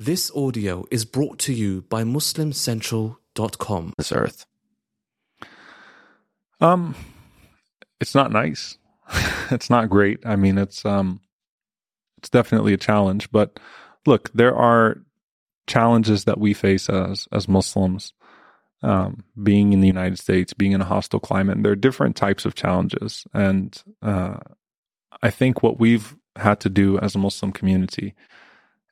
This audio is brought to you by MuslimCentral.com. This earth. Um, it's not nice. it's not great. I mean, it's um, it's definitely a challenge. But look, there are challenges that we face as as Muslims, um, being in the United States, being in a hostile climate. There are different types of challenges, and uh, I think what we've had to do as a Muslim community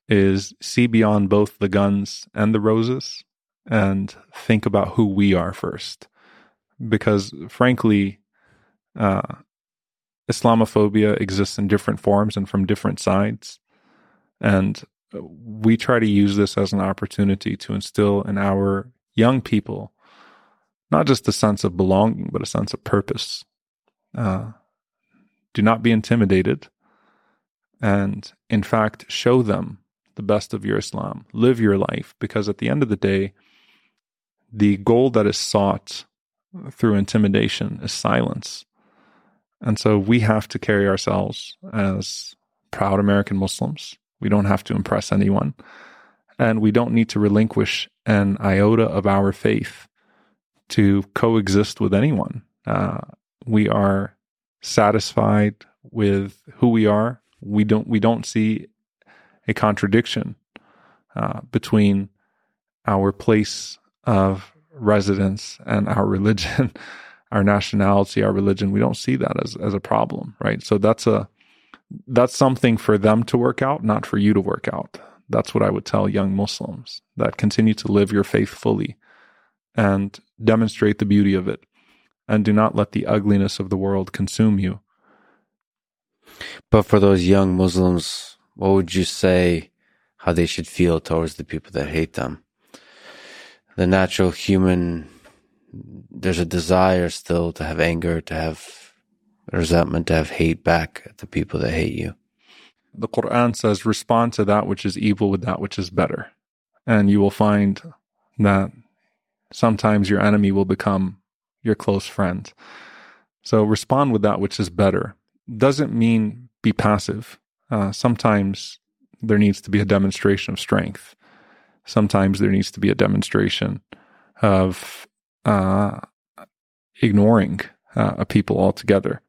is see beyond both the guns and the roses and think about who we are first. Because frankly, uh, Islamophobia exists in different forms and from different sides. And we try to use this as an opportunity to instill in our young people not just a sense of belonging, but a sense of purpose. Uh, do not be intimidated. And in fact, show them the best of your Islam. Live your life because at the end of the day, the goal that is sought through intimidation is silence. And so we have to carry ourselves as proud American Muslims. We don't have to impress anyone. And we don't need to relinquish an iota of our faith to coexist with anyone. Uh, we are satisfied with who we are. We don't we don't see a contradiction uh, between our place of residence and our religion, our nationality, our religion. We don't see that as as a problem, right? So that's a that's something for them to work out, not for you to work out. That's what I would tell young Muslims that continue to live your faith fully and demonstrate the beauty of it and do not let the ugliness of the world consume you. But for those young Muslims what would you say how they should feel towards the people that hate them? The natural human, there's a desire still to have anger, to have resentment, to have hate back at the people that hate you. The Quran says, respond to that which is evil with that which is better. And you will find that sometimes your enemy will become your close friend. So respond with that which is better. Doesn't mean be passive uh, sometimes there needs to be a demonstration of strength. Sometimes there needs to be a demonstration of uh, ignoring uh, a people altogether.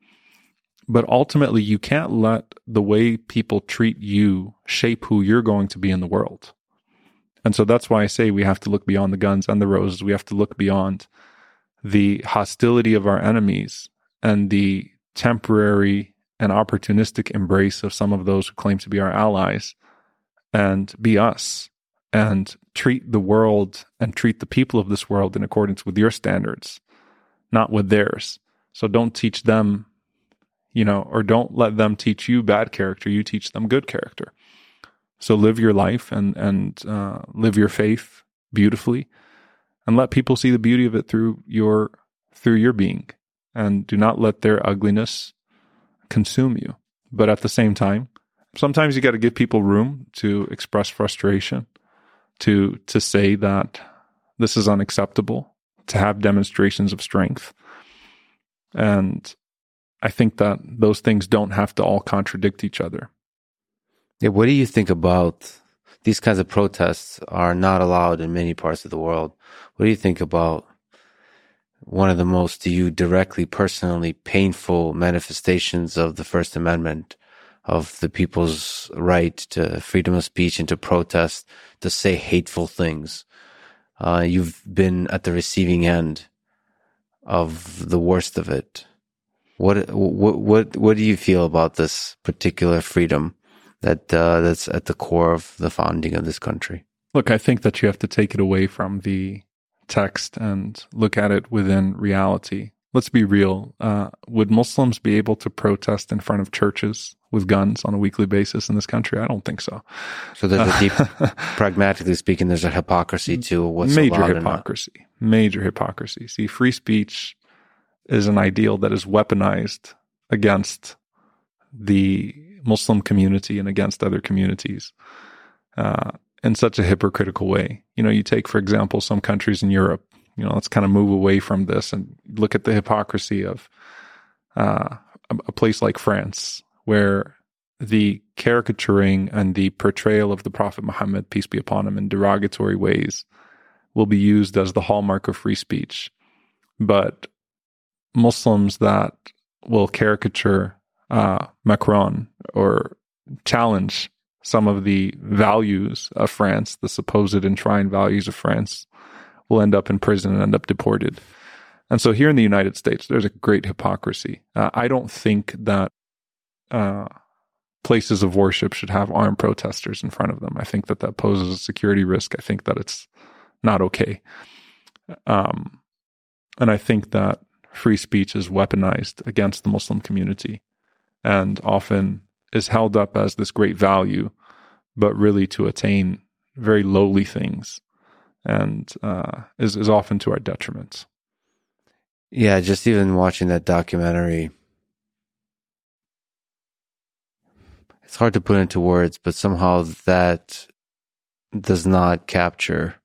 But ultimately, you can't let the way people treat you shape who you're going to be in the world. And so that's why I say we have to look beyond the guns and the roses. We have to look beyond the hostility of our enemies and the temporary an opportunistic embrace of some of those who claim to be our allies and be us and treat the world and treat the people of this world in accordance with your standards, not with theirs. So don't teach them, you know, or don't let them teach you bad character. You teach them good character. So live your life and and uh, live your faith beautifully, and let people see the beauty of it through your through your being, and do not let their ugliness consume you. But at the same time, sometimes you got to give people room to express frustration, to to say that this is unacceptable, to have demonstrations of strength. And I think that those things don't have to all contradict each other. Yeah, what do you think about these kinds of protests are not allowed in many parts of the world? What do you think about one of the most to you directly, personally painful manifestations of the First Amendment, of the people's right to freedom of speech and to protest, to say hateful things. Uh, you've been at the receiving end of the worst of it. What what what what do you feel about this particular freedom that uh, that's at the core of the founding of this country? Look, I think that you have to take it away from the text and look at it within reality. Let's be real. Uh, would Muslims be able to protest in front of churches with guns on a weekly basis in this country? I don't think so. So there's a deep, pragmatically speaking, there's a hypocrisy to what's major hypocrisy. Major hypocrisy. See, free speech is an ideal that is weaponized against the Muslim community and against other communities. Uh, in such a hypocritical way. You know, you take, for example, some countries in Europe, you know, let's kind of move away from this and look at the hypocrisy of uh, a, place like France, where the caricaturing and the portrayal of the Prophet Muhammad, peace be upon him, in derogatory ways will be used as the hallmark of free speech. But Muslims that will caricature uh, Macron or challenge some of the values of France, the supposed enshrined values of France, will end up in prison and end up deported. And so here in the United States, there's a great hypocrisy. Uh, I don't think that uh, places of worship should have armed protesters in front of them. I think that that poses a security risk. I think that it's not okay. Um, and I think that free speech is weaponized against the Muslim community and often is held up as this great value, but really to attain very lowly things and uh, is, is often to our detriment. Yeah, just even watching that documentary, it's hard to put into words, but somehow that does not capture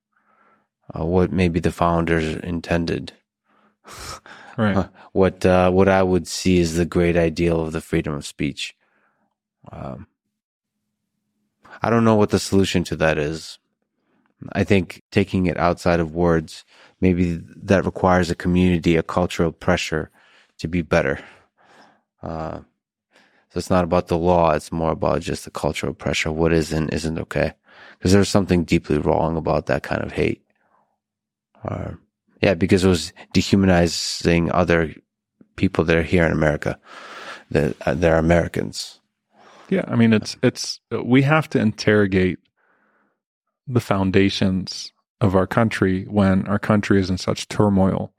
uh, what maybe the founders intended. Right. what uh, what I would see is the great ideal of the freedom of speech. Um, I don't know what the solution to that is. I think taking it outside of words, maybe that requires a community, a cultural pressure to be better. Uh, so it's not about the law; it's more about just the cultural pressure. What is and isn't okay, because there's something deeply wrong about that kind of hate. Uh, yeah, because it was dehumanizing other people that are here in America. That uh, they're Americans. Yeah, I mean it's it's we have to interrogate the foundations of our country when our country is in such turmoil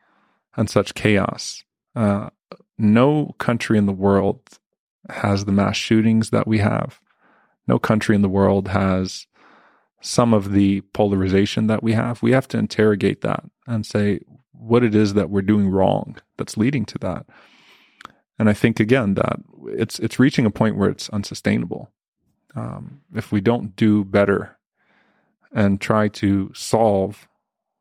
and such chaos. Uh, no country in the world has the mass shootings that we have. No country in the world has some of the polarization that we have. We have to interrogate that and say what it is that we're doing wrong that's leading to that. And I think again that it's it's reaching a point where it's unsustainable. Um, if we don't do better and try to solve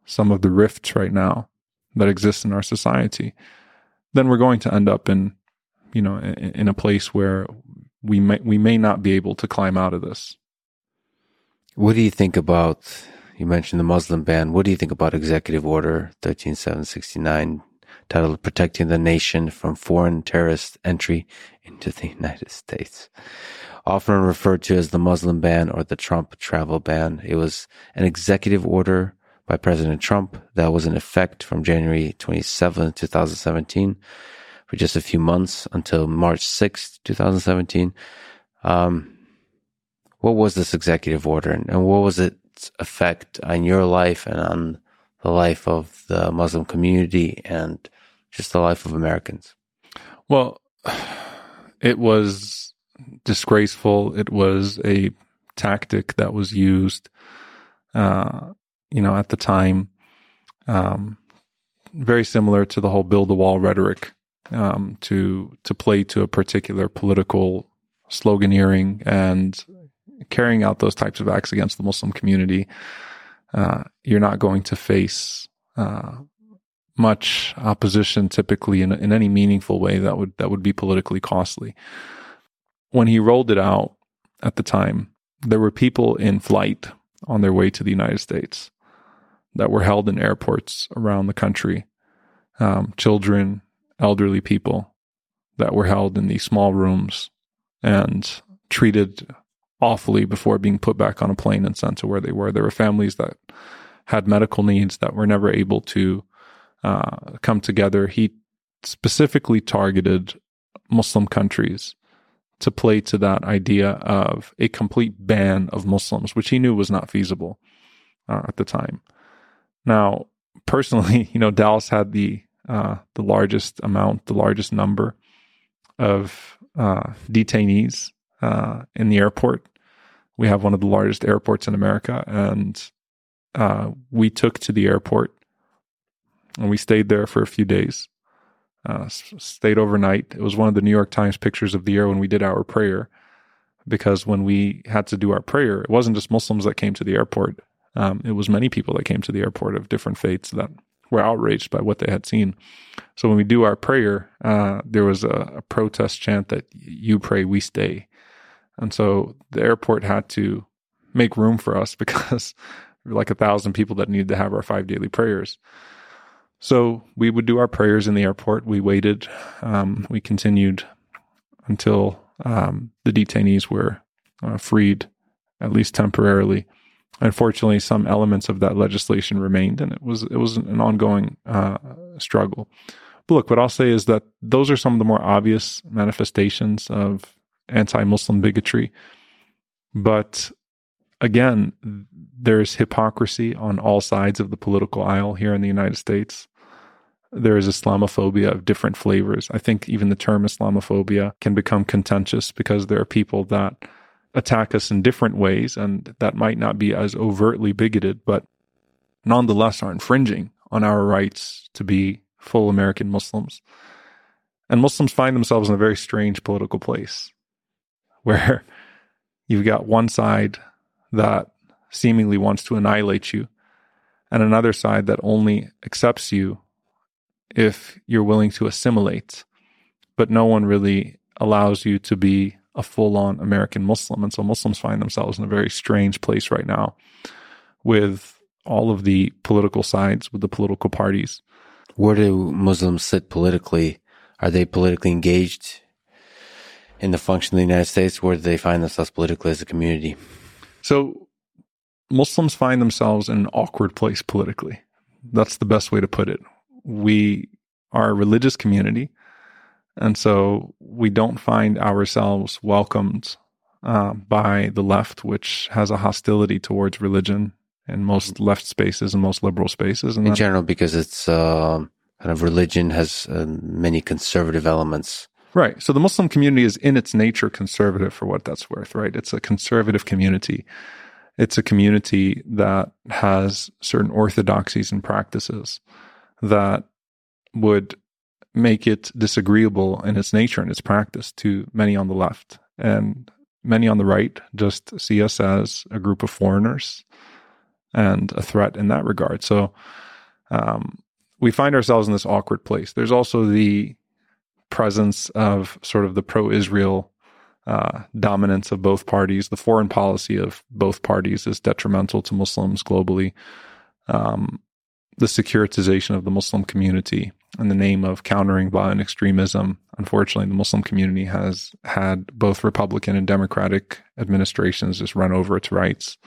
some of the rifts right now that exist in our society, then we're going to end up in, you know, in, in a place where we may we may not be able to climb out of this. What do you think about? You mentioned the Muslim ban. What do you think about Executive Order 13769 titled Protecting the Nation from Foreign Terrorist Entry into the United States? Often referred to as the Muslim ban or the Trump travel ban. It was an executive order by President Trump that was in effect from January 27, 2017 for just a few months until March 6, 2017. Um, what was this executive order and what was its effect on your life and on the life of the Muslim community and just the life of Americans? Well, it was disgraceful. It was a tactic that was used, uh, you know, at the time, um, very similar to the whole build the wall rhetoric, um, to to play to a particular political sloganeering and carrying out those types of acts against the Muslim community, uh, you're not going to face uh, much opposition typically in, in any meaningful way that would that would be politically costly. When he rolled it out at the time, there were people in flight on their way to the United States that were held in airports around the country, um, children, elderly people that were held in these small rooms and treated awfully before being put back on a plane and sent to where they were. There were families that had medical needs that were never able to uh, come together. He specifically targeted Muslim countries to play to that idea of a complete ban of Muslims, which he knew was not feasible uh, at the time. Now, personally, you know, Dallas had the uh, the largest amount, the largest number of uh, detainees uh, in the airport we have one of the largest airports in America, and uh, we took to the airport and we stayed there for a few days. Uh, stayed overnight. It was one of the New York Times pictures of the year when we did our prayer, because when we had to do our prayer, it wasn't just Muslims that came to the airport. Um, it was many people that came to the airport of different faiths that were outraged by what they had seen. So when we do our prayer, uh, there was a, a, protest chant that "You pray, we stay," And so the airport had to make room for us because like a thousand people that needed to have our five daily prayers. So we would do our prayers in the airport. We waited. Um, we continued until um, the detainees were uh, freed, at least temporarily. Unfortunately, some elements of that legislation remained, and it was it was an ongoing uh, struggle. But look, what I'll say is that those are some of the more obvious manifestations of anti-Muslim bigotry. But again, there's hypocrisy on all sides of the political aisle here in the United States. There is Islamophobia of different flavors. I think even the term Islamophobia can become contentious because there are people that attack us in different ways and that might not be as overtly bigoted, but nonetheless are infringing on our rights to be full American Muslims. And Muslims find themselves in a very strange political place where you've got one side that seemingly wants to annihilate you and another side that only accepts you if you're willing to assimilate, but no one really allows you to be a full on American Muslim. And so Muslims find themselves in a very strange place right now with all of the political sides, with the political parties. Where do Muslims sit politically? Are they politically engaged in the function of the United States? Where do they find themselves politically as a community? So Muslims find themselves in an awkward place politically. That's the best way to put it. We are a religious community and so we don't find ourselves welcomed uh, by the left, which has a hostility towards religion in most left spaces and most liberal spaces. And in general, because it's uh, kind of religion has uh, many conservative elements. Right. So the Muslim community is in its nature conservative for what that's worth, right? It's a conservative community. It's a community that has certain orthodoxies and practices that would make it disagreeable in its nature and its practice to many on the left. And many on the right just see us as a group of foreigners and a threat in that regard. So um, we find ourselves in this awkward place. There's also the presence of sort of the pro Israel uh, dominance of both parties. The foreign policy of both parties is detrimental to Muslims globally. Um, the securitization of the Muslim community in the name of countering violent extremism. Unfortunately, the Muslim community has had both Republican and Democratic administrations just run over its rights.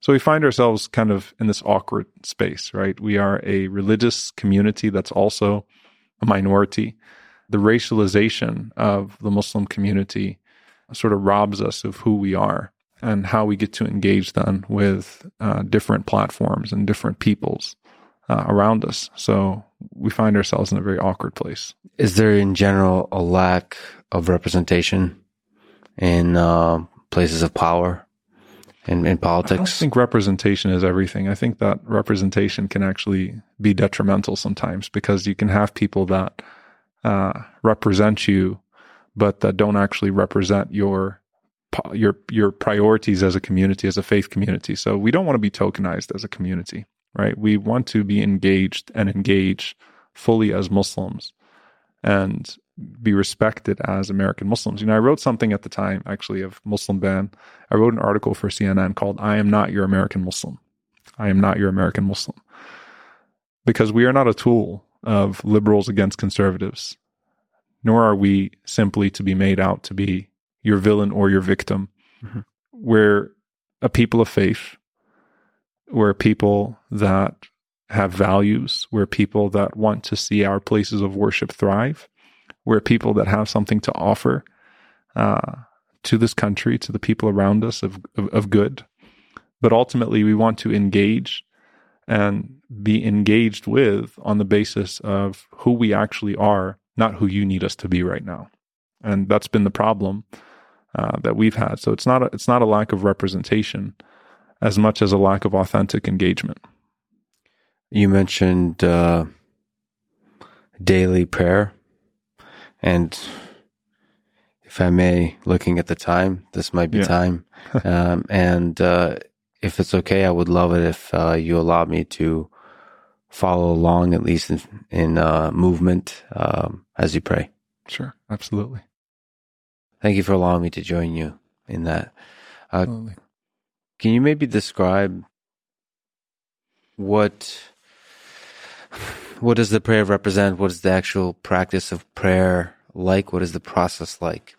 So we find ourselves kind of in this awkward space, right? We are a religious community that's also a minority. The racialization of the Muslim community sort of robs us of who we are and how we get to engage then with uh, different platforms and different peoples uh, around us. So we find ourselves in a very awkward place. Is there, in general, a lack of representation in uh, places of power in, in politics? I think representation is everything. I think that representation can actually be detrimental sometimes because you can have people that uh, represent you, but that don't actually represent your your your priorities as a community, as a faith community. So we don't want to be tokenized as a community right? We want to be engaged and engage fully as Muslims and be respected as American Muslims. You know, I wrote something at the time actually of Muslim ban. I wrote an article for CNN called I am not your American Muslim. I am not your American Muslim. Because we are not a tool of liberals against conservatives, nor are we simply to be made out to be your villain or your victim. Mm-hmm. We're a people of faith we're people that have values. We're people that want to see our places of worship thrive. We're people that have something to offer uh, to this country, to the people around us of, of, of good. But ultimately, we want to engage and be engaged with on the basis of who we actually are, not who you need us to be right now. And that's been the problem uh, that we've had. So it's not a, it's not a lack of representation as much as a lack of authentic engagement. You mentioned uh, daily prayer. And if I may, looking at the time, this might be yeah. time. um, and uh, if it's okay, I would love it if uh, you allow me to follow along, at least in, in uh, movement, um, as you pray. Sure, absolutely. Thank you for allowing me to join you in that. Uh, Absolutely. Can you maybe describe what what does the prayer represent? What is the actual practice of prayer like? What is the process like?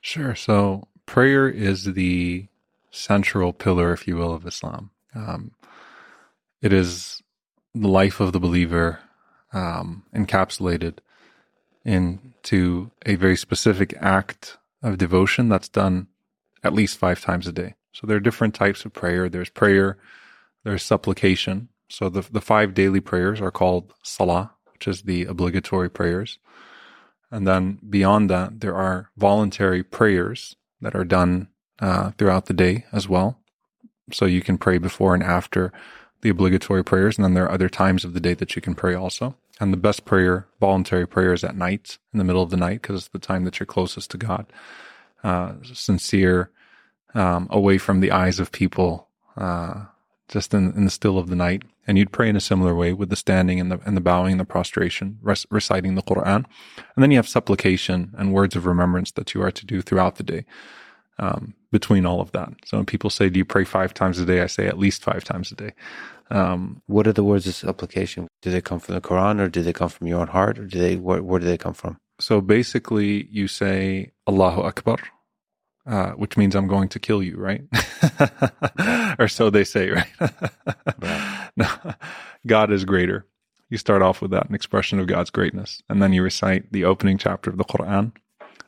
Sure. So prayer is the central pillar, if you will, of Islam. Um, it is the life of the believer um, encapsulated into a very specific act of devotion that's done at least five times a day. So there are different types of prayer. There's prayer, there's supplication. So the the five daily prayers are called salah, which is the obligatory prayers. And then beyond that, there are voluntary prayers that are done uh, throughout the day as well. So you can pray before and after the obligatory prayers. And then there are other times of the day that you can pray also. And the best prayer, voluntary prayer, is at night, in the middle of the night, because it's the time that you're closest to God. Uh, sincere, um, away from the eyes of people, uh, just in, in the still of the night. And you'd pray in a similar way with the standing and the, and the bowing and the prostration, reciting the Quran. And then you have supplication and words of remembrance that you are to do throughout the day. Um, between all of that. So when people say, Do you pray five times a day? I say at least five times a day. Um, What are the words of supplication? Do they come from the Quran or do they come from your own heart or do they where, where do they come from? so basically, you say Allahu Akbar, uh, which means I'm going to kill you, right? or so they say, right? no, God is greater. You start off with that, an expression of God's greatness. And then you recite the opening chapter of the Quran,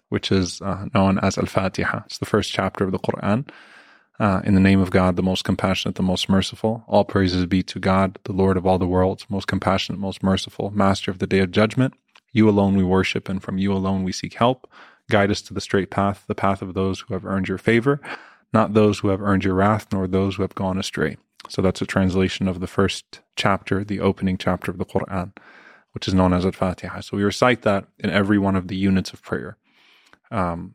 which is uh, known as Al Fatiha. It's the first chapter of the Quran. Uh, in the name of God, the most compassionate, the most merciful. All praises be to God, the Lord of all the worlds, most compassionate, most merciful, master of the day of judgment. You alone we worship, and from you alone we seek help. Guide us to the straight path, the path of those who have earned your favor, not those who have earned your wrath, nor those who have gone astray. So that's a translation of the first chapter, the opening chapter of the Quran, which is known as Al Fatiha. So we recite that in every one of the units of prayer. Um,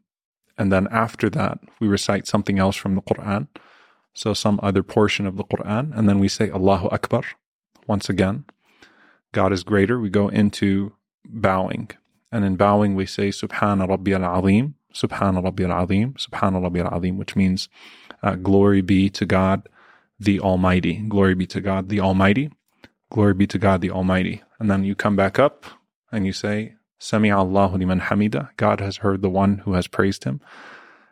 and then after that, we recite something else from the Quran. So some other portion of the Quran. And then we say Allahu Akbar once again. God is greater. We go into bowing. And in bowing, we say Subhana Rabbi al Azim, Subhana Rabbi al Azim, Subhana Rabbi al Azim, which means uh, glory be to God the Almighty. Glory be to God the Almighty. Glory be to God the Almighty. And then you come back up and you say Sami Allahu liman hamida. God has heard the one who has praised him.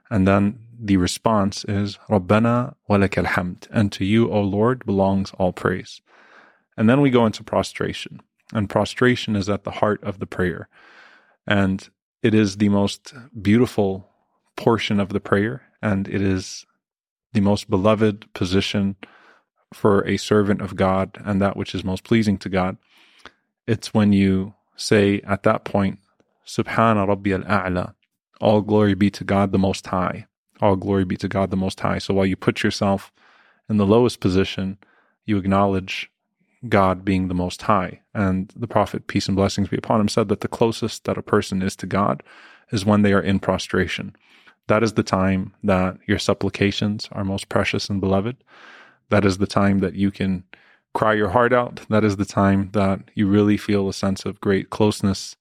And then the response is Rabbana walakal hamd. And to you, O Lord, belongs all praise. And then we go into prostration. And prostration is at the heart of the prayer. And it is the most beautiful portion of the prayer. And it is the most beloved position for a servant of God and that which is most pleasing to God. It's when you say at that point, Subhana Rabbi al A'la, all glory be to God the Most High. All glory be to God the Most High. So while you put yourself in the lowest position, you acknowledge God being the Most High. And the Prophet, peace and blessings be upon him, said that the closest that a person is to God is when they are in prostration. That is the time that your supplications are most precious and beloved. That is the time that you can cry your heart out. That is the time that you really feel a sense of great closeness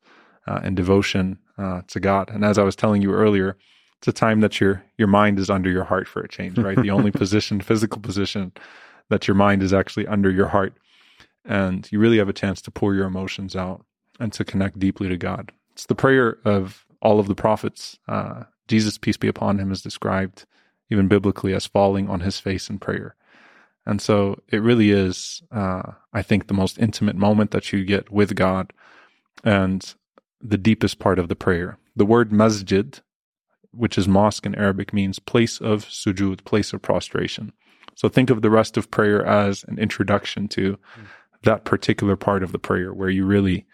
uh, and devotion uh, to God. And as I was telling you earlier, it's a time that your your mind is under your heart for a change, right? the only position, physical position, that your mind is actually under your heart, and you really have a chance to pour your emotions out and to connect deeply to God. It's the prayer of all of the prophets. Uh, Jesus, peace be upon him, is described even biblically as falling on his face in prayer. And so it really is, uh, I think, the most intimate moment that you get with God and the deepest part of the prayer. The word masjid, which is mosque in Arabic, means place of sujud, place of prostration. So think of the rest of prayer as an introduction to mm. That particular part of the prayer where you really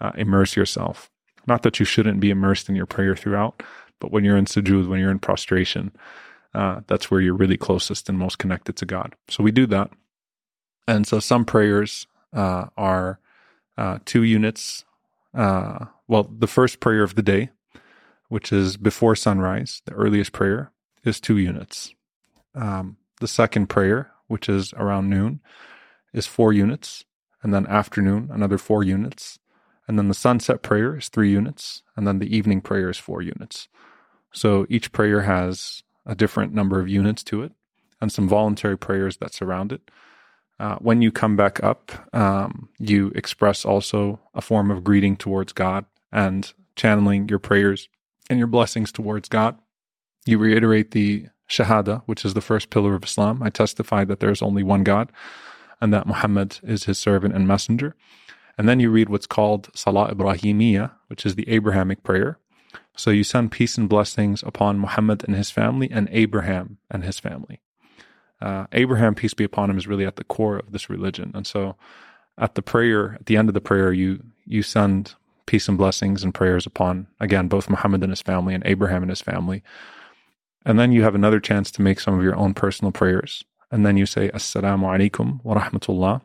uh, immerse yourself. Not that you shouldn't be immersed in your prayer throughout, but when you're in sujud, when you're in prostration, uh, that's where you're really closest and most connected to God. So we do that. And so some prayers uh, are uh, two units. Uh, well, the first prayer of the day, which is before sunrise, the earliest prayer, is two units. Um, the second prayer, which is around noon, is four units. And then afternoon, another four units. And then the sunset prayer is three units. And then the evening prayer is four units. So each prayer has a different number of units to it and some voluntary prayers that surround it. Uh, when you come back up, um, you express also a form of greeting towards God and channeling your prayers and your blessings towards God. You reiterate the Shahada, which is the first pillar of Islam. I testify that there is only one God and that Muhammad is his servant and messenger. And then you read what's called Salah Ibrahimiyya, which is the Abrahamic prayer. So you send peace and blessings upon Muhammad and his family and Abraham and his family. Uh, Abraham, peace be upon him, is really at the core of this religion. And so at the prayer, at the end of the prayer, you, you send peace and blessings and prayers upon, again, both Muhammad and his family and Abraham and his family. And then you have another chance to make some of your own personal prayers. And then you say, Assalamu alaikum wa rahmatullah.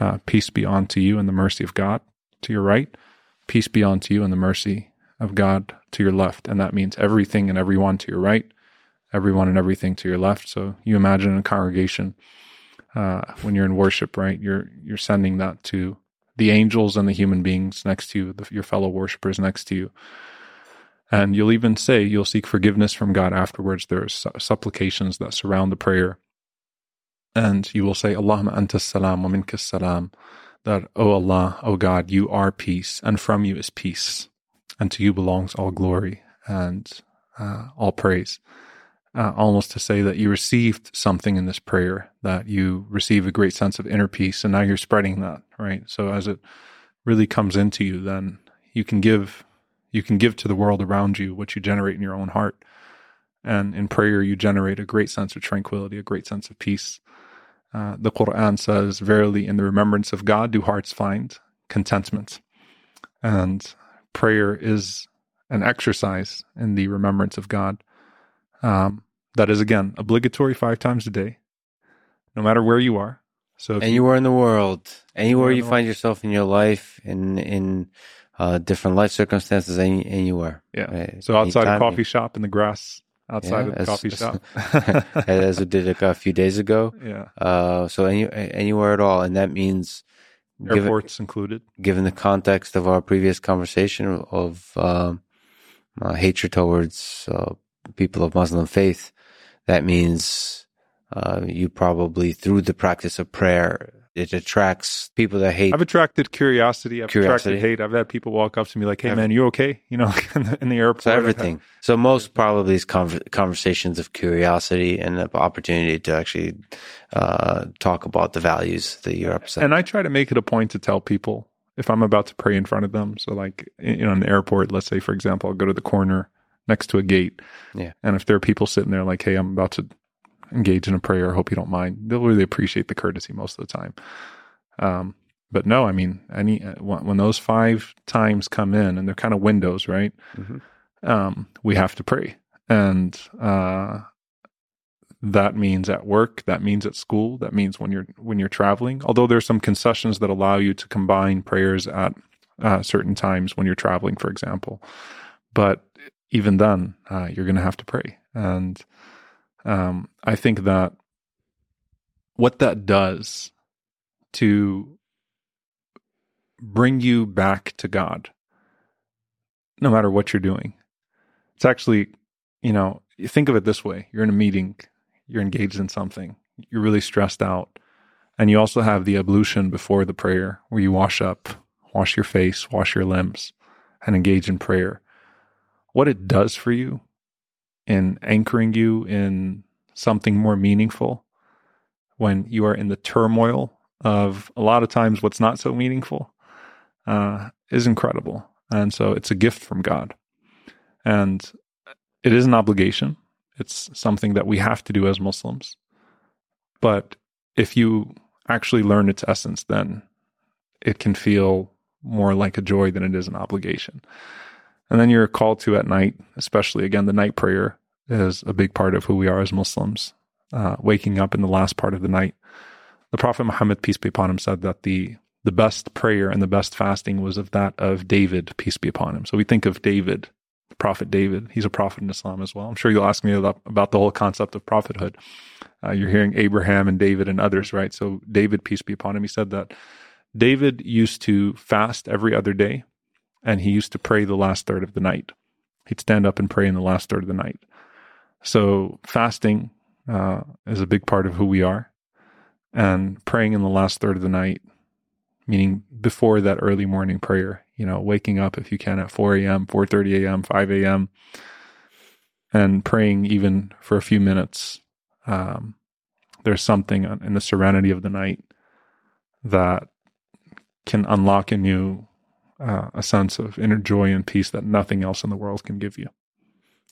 Uh, peace be unto you and the mercy of God to your right. Peace be unto you and the mercy of God to your left. And that means everything and everyone to your right, everyone and everything to your left. So you imagine a congregation uh, when you're in worship, right? You're you're sending that to the angels and the human beings next to you, the, your fellow worshipers next to you. And you'll even say you'll seek forgiveness from God afterwards. There are supplications that surround the prayer. And you will say, Allahumma anta salam wa minka salam. That, O oh Allah, O oh God, you are peace, and from you is peace and to you belongs all glory and uh, all praise. Uh, almost to say that you received something in this prayer, that you receive a great sense of inner peace, and now you're spreading that, right? So as it really comes into you, then you can give, you can give to the world around you what you generate in your own heart. And in prayer, you generate a great sense of tranquility, a great sense of peace. Uh, the Quran says, Verily, in the remembrance of God do hearts find contentment. And prayer is an exercise in the remembrance of God. Um, that is again obligatory five times a day, no matter where you are. So anywhere you, in the world, anywhere you find world. yourself in your life, in in uh, different life circumstances, any, anywhere. Yeah. Right? So outside Anytime, a coffee shop in the grass, outside yeah, of the as, coffee shop, as we did a, a few days ago. Yeah. Uh, so any anywhere at all, and that means airports given, included. Given the context of our previous conversation of um, uh, hatred towards uh, people of Muslim faith, that means uh, you probably, through the practice of prayer, it attracts people that hate. I've attracted curiosity. I've curiosity. attracted hate. I've had people walk up to me like, "Hey, man, you okay?" You know, in the, in the airport. So everything. So most probably is conversations of curiosity and the opportunity to actually uh, talk about the values that you're representing. And I try to make it a point to tell people if I'm about to pray in front of them. So, like, you know, in the airport, let's say, for example, I'll go to the corner next to a gate. Yeah. And if there are people sitting there like, "Hey, I'm about to engage in a prayer. I hope you don't mind. They'll really appreciate the courtesy most of the time. Um, but no, I mean, any uh, when those five times come in, and they're kind of windows, right? Mm-hmm. Um, we have to pray, and uh, that means at work, that means at school, that means when you're when you're traveling. Although there's some concessions that allow you to combine prayers at uh, certain times when you're traveling, for example. But even then, uh, you're going to have to pray, and um, I think that what that does to bring you back to God, no matter what you're doing, it's actually, you know, you think of it this way you're in a meeting, you're engaged in something, you're really stressed out. And you also have the ablution before the prayer where you wash up, wash your face, wash your limbs, and engage in prayer. What it does for you in anchoring you in something more meaningful when you are in the turmoil of a lot of times what's not so meaningful uh, is incredible. And so it's a gift from God. And it is an obligation. It's something that we have to do as Muslims. But if you actually learn its essence, then it can feel more like a joy than it is an obligation. And then you're called to at night, especially again, the night prayer is a big part of who we are as Muslims. Uh, waking up in the last part of the night. The Prophet Muhammad, peace be upon him, said that the the best prayer and the best fasting was of that of David, peace be upon him. So we think of David, the Prophet David. He's a prophet in Islam as well. I'm sure you'll ask me about, the whole concept of prophethood. Uh, you're hearing Abraham and David and others, right? So David, peace be upon him, he said that David used to fast every other day and he used to pray the last third of the night. He'd stand up and pray in the last third of the night. So fasting uh, is a big part of who we are, and praying in the last third of the night, meaning before that early morning prayer. You know, waking up if you can at 4 a.m., 4:30 a.m., 5 a.m., and praying even for a few minutes. Um, there's something in the serenity of the night that can unlock in you uh, a sense of inner joy and peace that nothing else in the world can give you.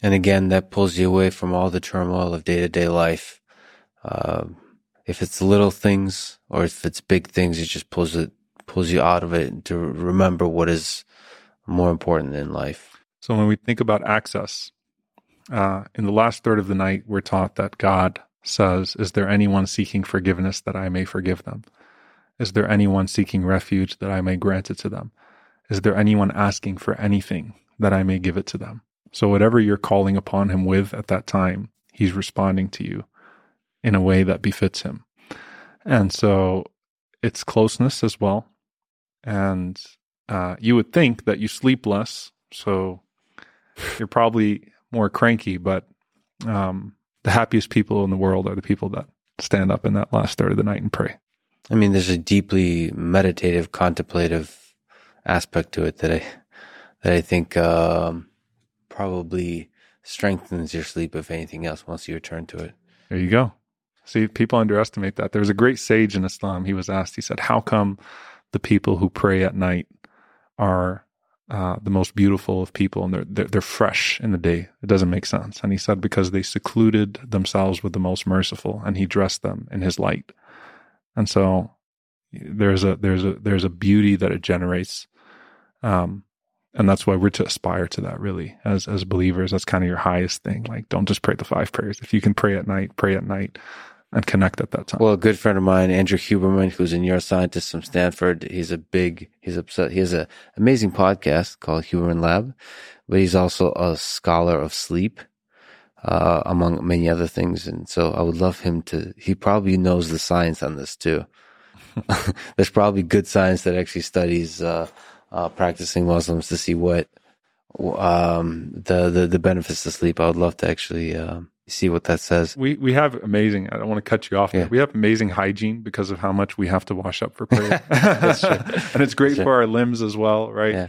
And again, that pulls you away from all the turmoil of day to day life. Uh, if it's little things or if it's big things, it just pulls it pulls you out of it to remember what is more important in life. So when we think about access, uh, in the last third of the night, we're taught that God says, "Is there anyone seeking forgiveness that I may forgive them? Is there anyone seeking refuge that I may grant it to them? Is there anyone asking for anything that I may give it to them?" So, whatever you're calling upon him with at that time, he's responding to you in a way that befits him. And so it's closeness as well. And uh, you would think that you sleep less. So you're probably more cranky, but um, the happiest people in the world are the people that stand up in that last third of the night and pray. I mean, there's a deeply meditative, contemplative aspect to it that I that I think um, probably strengthens your sleep, if anything else, once you return to it. There you go. See, people underestimate that. There was a great sage in Islam. He was asked, he said, How come the people who pray at night are uh, the most beautiful of people and they're, they're, they're fresh in the day? It doesn't make sense. And he said, Because they secluded themselves with the most merciful and he dressed them in his light. And so there's a there's a there's a beauty that it generates um, and that's why we're to aspire to that really as as believers. That's kind of your highest thing. Like don't just pray the five prayers. If you can pray at night pray at night and connect at that time. Well a good friend of mine andrew huberman who's a neuroscientist from stanford he's a big he's upset he has an amazing podcast called huberman lab but he's also a scholar of sleep uh, among many other things. And so i would love him to he probably knows the science on this too. There's probably good science that actually studies uh, uh, practicing Muslims to see what um, the, the the benefits to sleep. I would love to actually uh, see what that says. We we have amazing. I don't want to cut you off. Yeah. We have amazing hygiene because of how much we have to wash up for prayer. and it's great for our limbs as well, right? Yeah.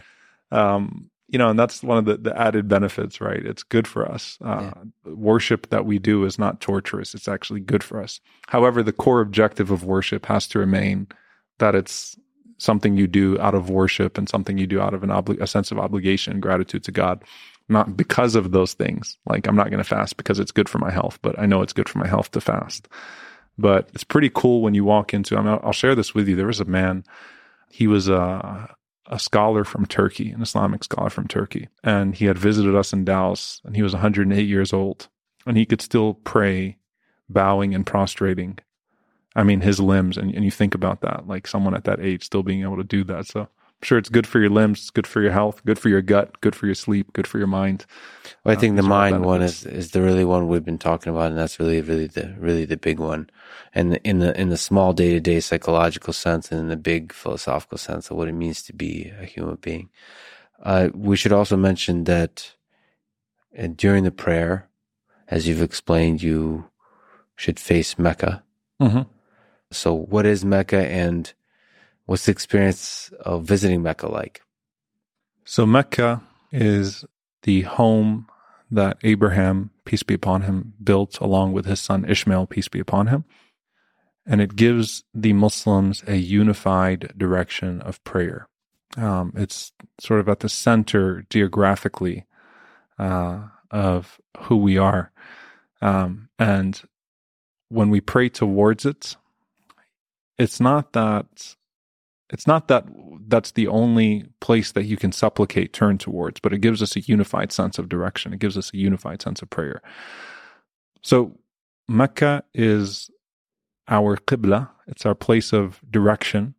Um, you know, and that's one of the, the added benefits, right? It's good for us. Uh, yeah. Worship that we do is not torturous. It's actually good for us. However, the core objective of worship has to remain that it's something you do out of worship and something you do out of an obli- a sense of obligation and gratitude to God, not because of those things. Like I'm not going to fast because it's good for my health, but I know it's good for my health to fast. But it's pretty cool when you walk into. I mean, I'll share this with you. There was a man. He was a a scholar from Turkey, an Islamic scholar from Turkey, and he had visited us in Dallas. And he was 108 years old, and he could still pray, bowing and prostrating I mean, his limbs, and, and you think about that, like someone at that age still being able to do that. So I'm sure it's good for your limbs, it's good for your health, good for your gut, good for your sleep, good for your mind. Well, I think uh, the mind one is, is the really one we've been talking about, and that's really, really the really the big one. And in the in the small day to day psychological sense, and in the big philosophical sense of what it means to be a human being. Uh, we should also mention that uh, during the prayer, as you've explained, you should face Mecca. Mm-hmm. So, what is Mecca and what's the experience of visiting Mecca like? So, Mecca is the home that Abraham, peace be upon him, built along with his son Ishmael, peace be upon him. And it gives the Muslims a unified direction of prayer. Um, it's sort of at the center geographically uh, of who we are. Um, and when we pray towards it, it's not that it's not that that's the only place that you can supplicate turn towards, but it gives us a unified sense of direction. It gives us a unified sense of prayer. So Mecca is our qibla. It's our place of direction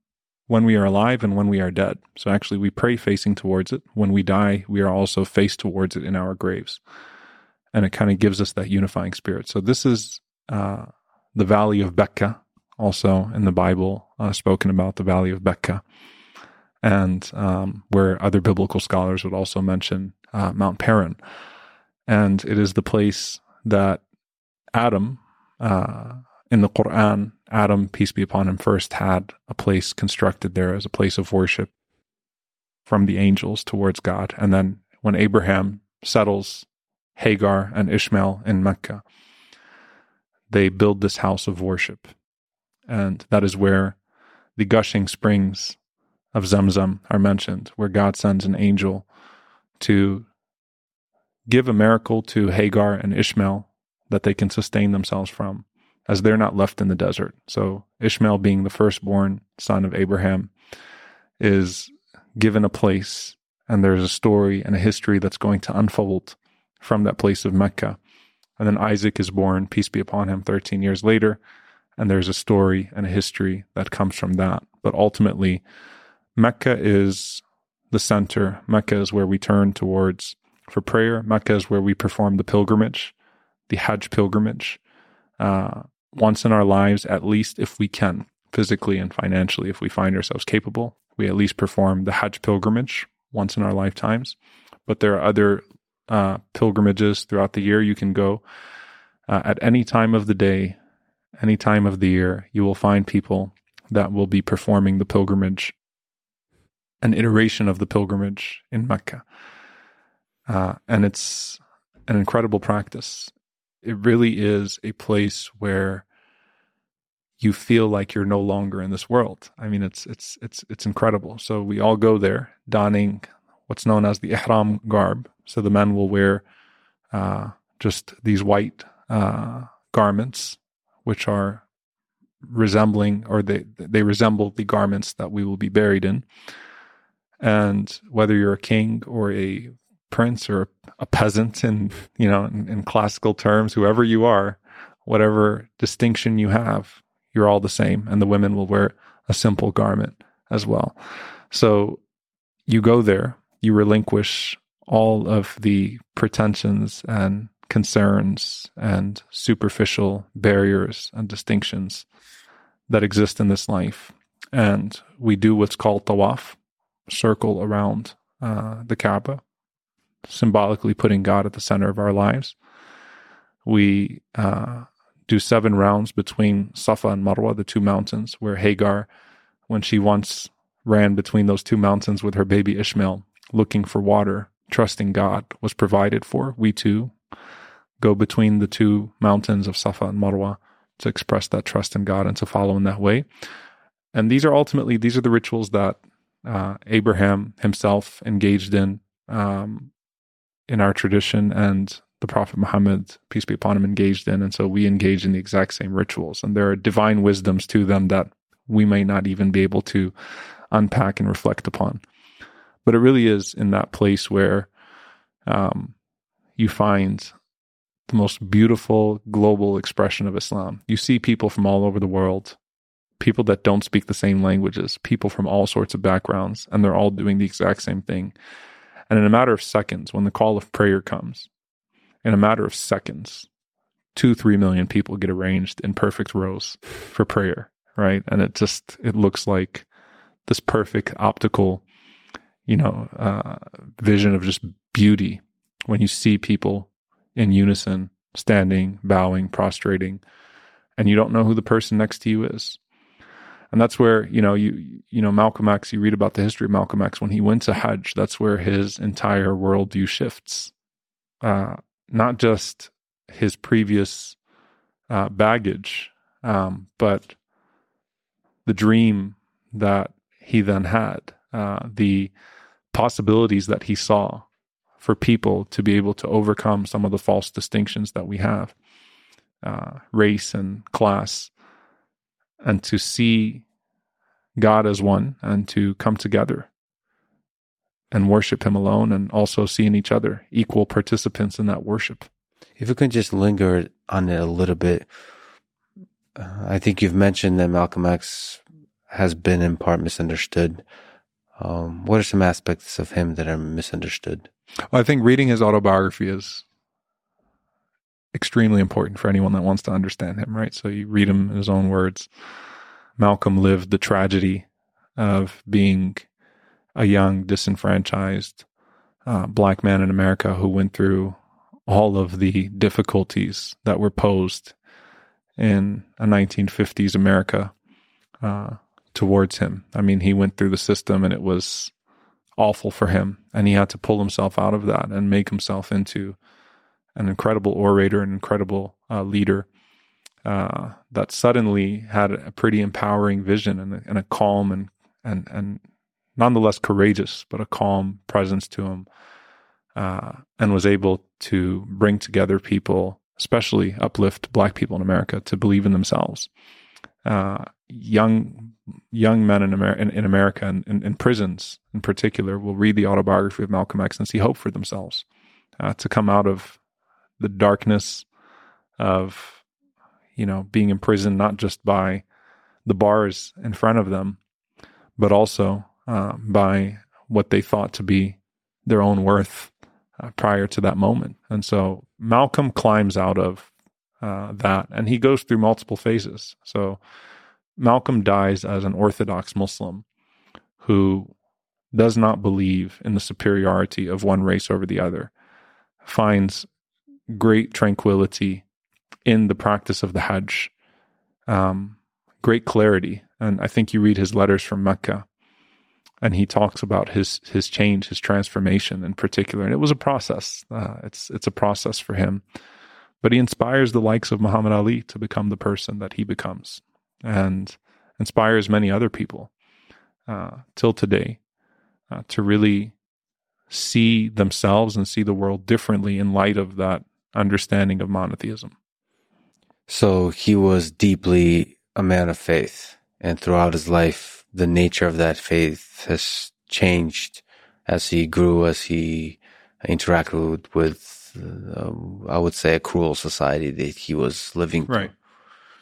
when we are alive and when we are dead. So actually we pray facing towards it. When we die, we are also faced towards it in our graves. And it kind of gives us that unifying spirit. So this is uh, the valley of Becca, also in the Bible uh, spoken about the Valley of Becca, and um, where other biblical scholars would also mention uh, Mount Paran. And it is the place that Adam, uh, in the Quran, Adam, peace be upon him, first had a place constructed there as a place of worship from the angels towards God. And then when Abraham settles Hagar and Ishmael in Mecca, they build this house of worship. And that is where the gushing springs of Zamzam are mentioned, where God sends an angel to give a miracle to Hagar and Ishmael that they can sustain themselves from, as they're not left in the desert. So, Ishmael, being the firstborn son of Abraham, is given a place, and there's a story and a history that's going to unfold from that place of Mecca. And then Isaac is born, peace be upon him, 13 years later. And there's a story and a history that comes from that. But ultimately, Mecca is the center. Mecca is where we turn towards for prayer. Mecca is where we perform the pilgrimage, the Hajj pilgrimage, uh, once in our lives, at least if we can, physically and financially, if we find ourselves capable. We at least perform the Hajj pilgrimage once in our lifetimes. But there are other uh, pilgrimages throughout the year you can go. Uh, at any time of the day, any time of the year, you will find people that will be performing the pilgrimage, an iteration of the pilgrimage in Mecca. Uh, and it's an incredible practice. It really is a place where you feel like you're no longer in this world. I mean, it's it's it's it's incredible. So we all go there donning what's known as the ihram garb. So the men will wear uh, just these white uh, garments, which are resembling or they they resemble the garments that we will be buried in. And whether you're a king or a prince or a peasant in you know in, in classical terms whoever you are whatever distinction you have you're all the same and the women will wear a simple garment as well so you go there you relinquish all of the pretensions and concerns and superficial barriers and distinctions that exist in this life and we do what's called tawaf circle around uh, the kaaba symbolically putting God at the center of our lives. We uh, do seven rounds between Safa and Marwa, the two mountains, where Hagar, when she once ran between those two mountains with her baby Ishmael, looking for water, trusting God, was provided for. We too go between the two mountains of Safa and Marwa to express that trust in God and to follow in that way. And these are ultimately these are the rituals that uh, Abraham himself engaged in um, in our tradition and the Prophet Muhammad, peace be upon him, engaged in. And so we engage in the exact same rituals. And there are divine wisdoms to them that we may not even be able to unpack and reflect upon. But it really is in that place where um, you find the most beautiful global expression of Islam. You see people from all over the world, people that don't speak the same languages, people from all sorts of backgrounds, and they're all doing the exact same thing. And in a matter of seconds, when the call of prayer comes, in a matter of seconds, two, three million people get arranged in perfect rows for prayer, right? And it just, it looks like this perfect optical, you know, uh, vision of just beauty when you see people in unison, standing, bowing, prostrating, and you don't know who the person next to you is and that's where you know you you know Malcolm X. You read about the history of Malcolm X when he went to Hajj. That's where his entire worldview shifts, uh, not just his previous uh, baggage, um, but the dream that he then had, uh, the possibilities that he saw for people to be able to overcome some of the false distinctions that we have, uh, race and class and to see God as one and to come together and worship Him alone and also seeing each other equal participants in that worship. If you can just linger on it a little bit, uh, I think you've mentioned that Malcolm X has been in part misunderstood. Um, what are some aspects of him that are misunderstood? I think reading his autobiography is extremely important for anyone that wants to understand him, right? So you read him in his own words. Malcolm lived the tragedy of being a young, disenfranchised uh, black man in America who went through all of the difficulties that were posed in a 1950s America uh, towards him. I mean, he went through the system and it was awful for him, and he had to pull himself out of that and make himself into an incredible orator, an incredible uh, leader. Uh, that suddenly had a pretty empowering vision and a, and a calm and and and nonetheless courageous, but a calm presence to him, uh, and was able to bring together people, especially uplift Black people in America, to believe in themselves. Uh, young young men in, Amer- in, in America and in, in, prisons, in particular, will read the autobiography of Malcolm X and see hope for themselves uh, to come out of the darkness of you know being imprisoned not just by the bars in front of them, but also uh, by what they thought to be their own worth uh, prior to that moment. And so Malcolm climbs out of uh, that and he goes through multiple phases. So Malcolm dies as an Orthodox Muslim who does not believe in the superiority of one race over the other, finds great tranquility in the practice of the Hajj, um, great clarity. And I think you read his letters from Mecca and he talks about his his change, his transformation in particular. And it was a process. Uh, it's it's a process for him, but he inspires the likes of Muhammad Ali to become the person that he becomes, and inspires many other people uh, till today uh, to really see themselves and see the world differently in light of that understanding of monotheism. So he was deeply a man of faith, and throughout his life the nature of that faith has changed as he grew, as he interacted with, uh, I would say, a cruel society that he was living through.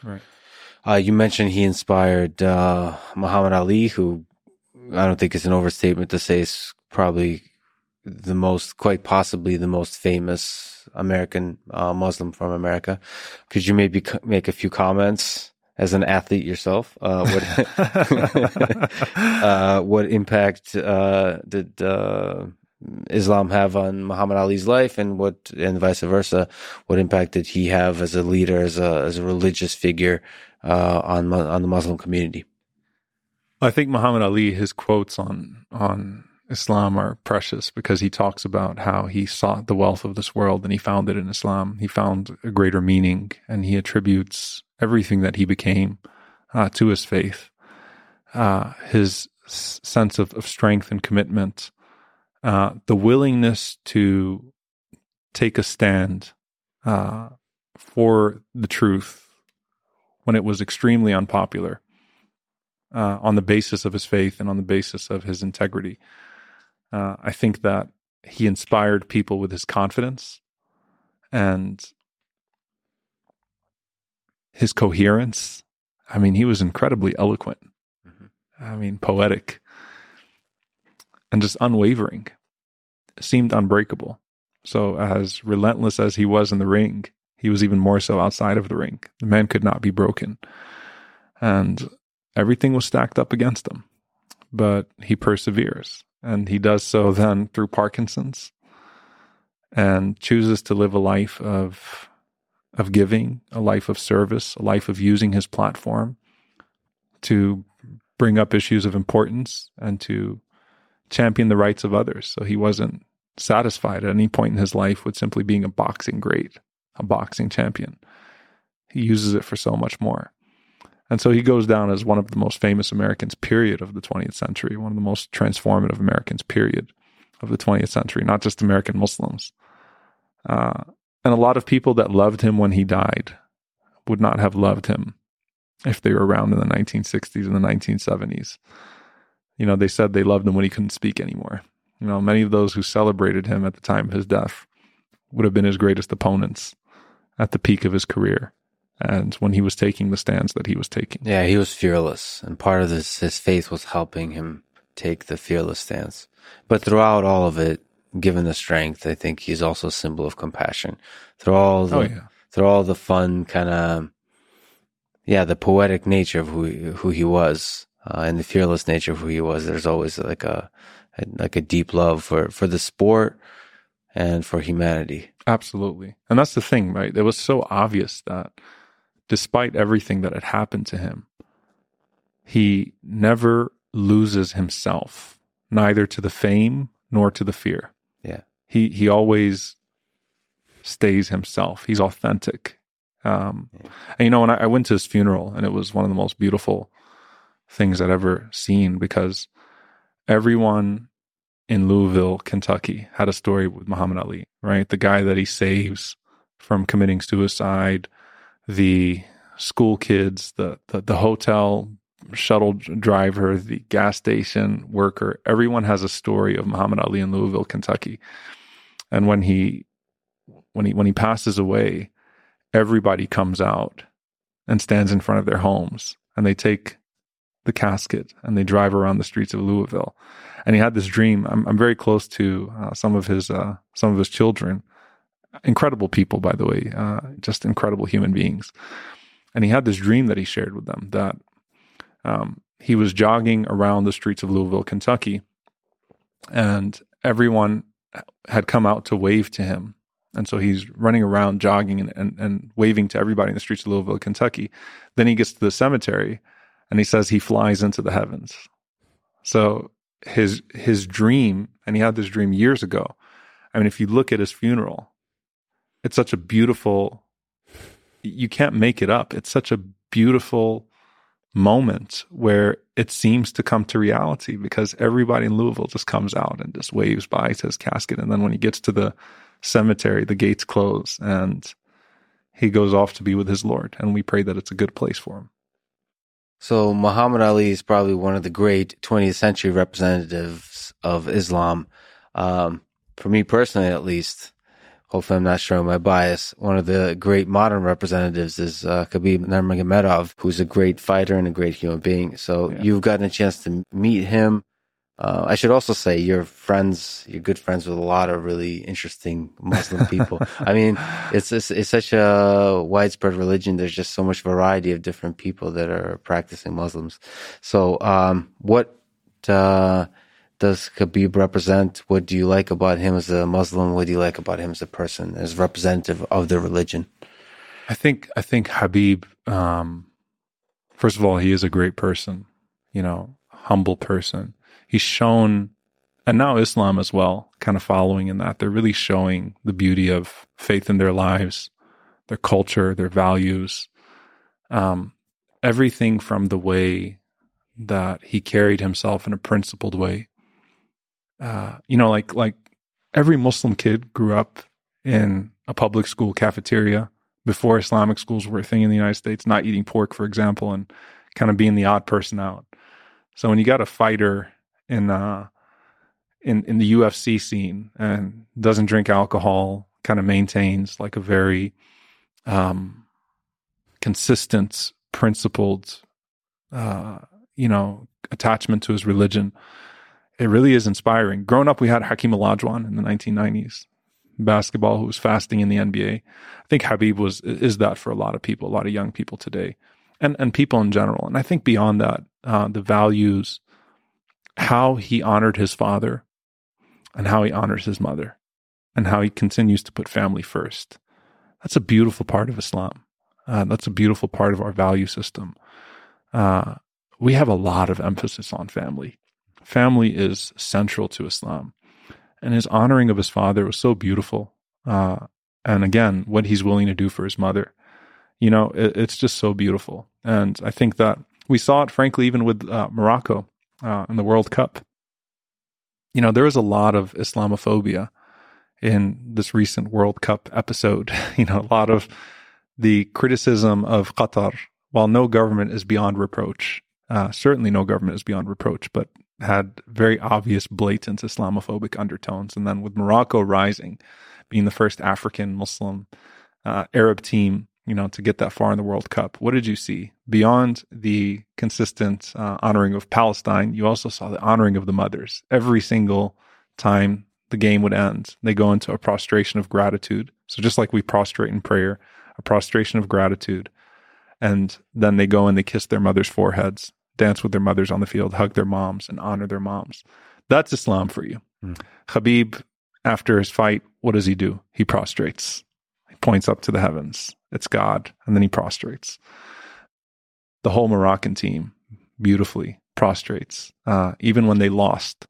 Right. Uh, you mentioned he inspired uh, Muhammad Ali, who I don't think it's an overstatement to say is probably the most, quite possibly the most famous American uh, Muslim from America. Could you maybe make a few comments as an athlete yourself, uh, what uh, what impact uh, did uh, Islam have on Muhammad Ali's life, and what and vice versa? What impact did he have as a leader, as a as a religious figure uh, on on the Muslim community? I think Muhammad Ali, his quotes on on Islam are precious because he talks about how he sought the wealth of this world and he found it in Islam. He found a greater meaning and he attributes everything that he became uh, to his faith, uh, his sense of, of strength and commitment, uh, the willingness to take a stand uh, for the truth when it was extremely unpopular. Uh, on the basis of his faith and on the basis of his integrity. Uh, I think that he inspired people with his confidence and his coherence. I mean, he was incredibly eloquent. Mm-hmm. I mean, poetic and just unwavering. Seemed unbreakable. So, as relentless as he was in the ring, he was even more so outside of the ring. The man could not be broken. And everything was stacked up against him. But he perseveres. And he does so then through Parkinson's and chooses to live a life of of giving, a life of service, a life of using his platform to bring up issues of importance and to champion the rights of others. So he wasn't satisfied at any point in his life with simply being a boxing great, a boxing champion. He uses it for so much more. And so he goes down as one of the most famous Americans, period, of the 20th century, one of the most transformative Americans, period, of the 20th century, not just American Muslims. Uh, and a lot of people that loved him when he died would not have loved him if they were around in the 1960s and the 1970s. You know, they said they loved him when he couldn't speak anymore. You know, many of those who celebrated him at the time of his death would have been his greatest opponents at the peak of his career and when he was taking the stands that he was taking. Yeah, he was fearless, and part of this, his faith was helping him take the fearless stance. But throughout all of it, given the strength, I think he's also a symbol of compassion. Through all the, oh, yeah. through all the fun kind of, yeah, the poetic nature of who who he was, uh, and the fearless nature of who he was. There's always like a, like a deep love for for the sport and for humanity. Absolutely. And that's the thing, right? It was so obvious that despite everything that had happened to him, he never loses himself, neither to the fame nor to the fear. Yeah. He he always stays himself. He's authentic. Um, Yeah. and you know, when I, I went to his funeral, and it was one of the most beautiful things I'd ever seen because everyone in Louisville, Kentucky, had a story with Muhammad Ali, right? The guy that he saves from committing suicide, the school kids, the the, the hotel shuttle driver, the gas station worker. Everyone has a story of Muhammad Ali in Louisville, Kentucky. And when he when he when he passes away, everybody comes out and stands in front of their homes and they take the casket and they drive around the streets of Louisville. And he had this dream. I'm, I'm very close to uh, some of his uh, some of his children, incredible people, by the way, uh, just incredible human beings. And he had this dream that he shared with them that um, he was jogging around the streets of Louisville, Kentucky, and everyone had come out to wave to him. And so he's running around jogging and, and, and waving to everybody in the streets of Louisville, Kentucky. Then he gets to the cemetery and he says he flies into the heavens. So his his dream, and he had this dream years ago. I mean, if you look at his funeral, it's such a beautiful you can't make it up. It's such a beautiful moment where it seems to come to reality because everybody in Louisville just comes out and just waves by to his casket. And then when he gets to the cemetery, the gates close and he goes off to be with his Lord. And we pray that it's a good place for him. So Muhammad Ali is probably one of the great 20th century representatives of Islam. Um, for me personally, at least, hopefully I'm not showing my bias. One of the great modern representatives is uh, Khabib Nurmagomedov, who's a great fighter and a great human being. So Yeah. you've gotten a chance to meet him. Uh, I should also say you're friends, you're good friends with a lot of really interesting Muslim people. I mean, it's, it's it's such a widespread religion. There's just so much variety of different people that are practicing Muslims. So, um, what uh, does Khabib represent? What do you like about him as a Muslim? What do you like about him as a person, as representative of the religion? I think I think Habib. Um, first of all, he is a great person. You know, humble person. He's shown, and now Islam as well, kind of following in that. They're really showing the beauty of faith in their lives, their culture, their values, um, everything from the way that he carried himself in a principled way. Uh, you know, like like every Muslim kid grew up in a public school cafeteria before Islamic schools were a thing in the United States, not eating pork, for example, and kind of being the odd person out. So when you got a fighter in uh, in in the UFC scene and doesn't drink alcohol, kind of maintains like a very um, consistent, principled, uh, you know, attachment to his religion. It really is inspiring. Growing up, we had Hakeem Olajuwon in the 1990s, basketball, who was fasting in the NBA. I think Habib was is that for a lot of people, a lot of young people today, and and people in general. And I think beyond that, uh, the values, how he honored his father, and how he honors his mother, and how he continues to put family first. That's a beautiful part of Islam. Uh, that's a beautiful part of our value system. Uh, we have a lot of emphasis on family. Family is central to Islam and his honoring of his father was so beautiful. Uh, and again, what he's willing to do for his mother, you know, it, it's just so beautiful. And I think that we saw it, frankly, even with uh, Morocco uh, in the World Cup. You know, there was a lot of Islamophobia in this recent World Cup episode. you know, a lot of the criticism of Qatar, while no government is beyond reproach, uh, certainly no government is beyond reproach, but had very obvious, blatant Islamophobic undertones. And then with Morocco rising, being the first African Muslim uh, Arab team, you know, to get that far in the World Cup, what did you see beyond the consistent uh, honoring of Palestine? You also saw the honoring of the mothers. Every single time the game would end, they go into a prostration of gratitude. So just like we prostrate in prayer, a prostration of gratitude, and then they go and they kiss their mothers' foreheads dance with their mothers on the field, hug their moms, and honor their moms. That's Islam for you. Mm. Khabib, after his fight what does he do? He prostrates. He points up to the heavens. It's God. And then he prostrates. The whole Moroccan team beautifully prostrates. Uh, even when they lost,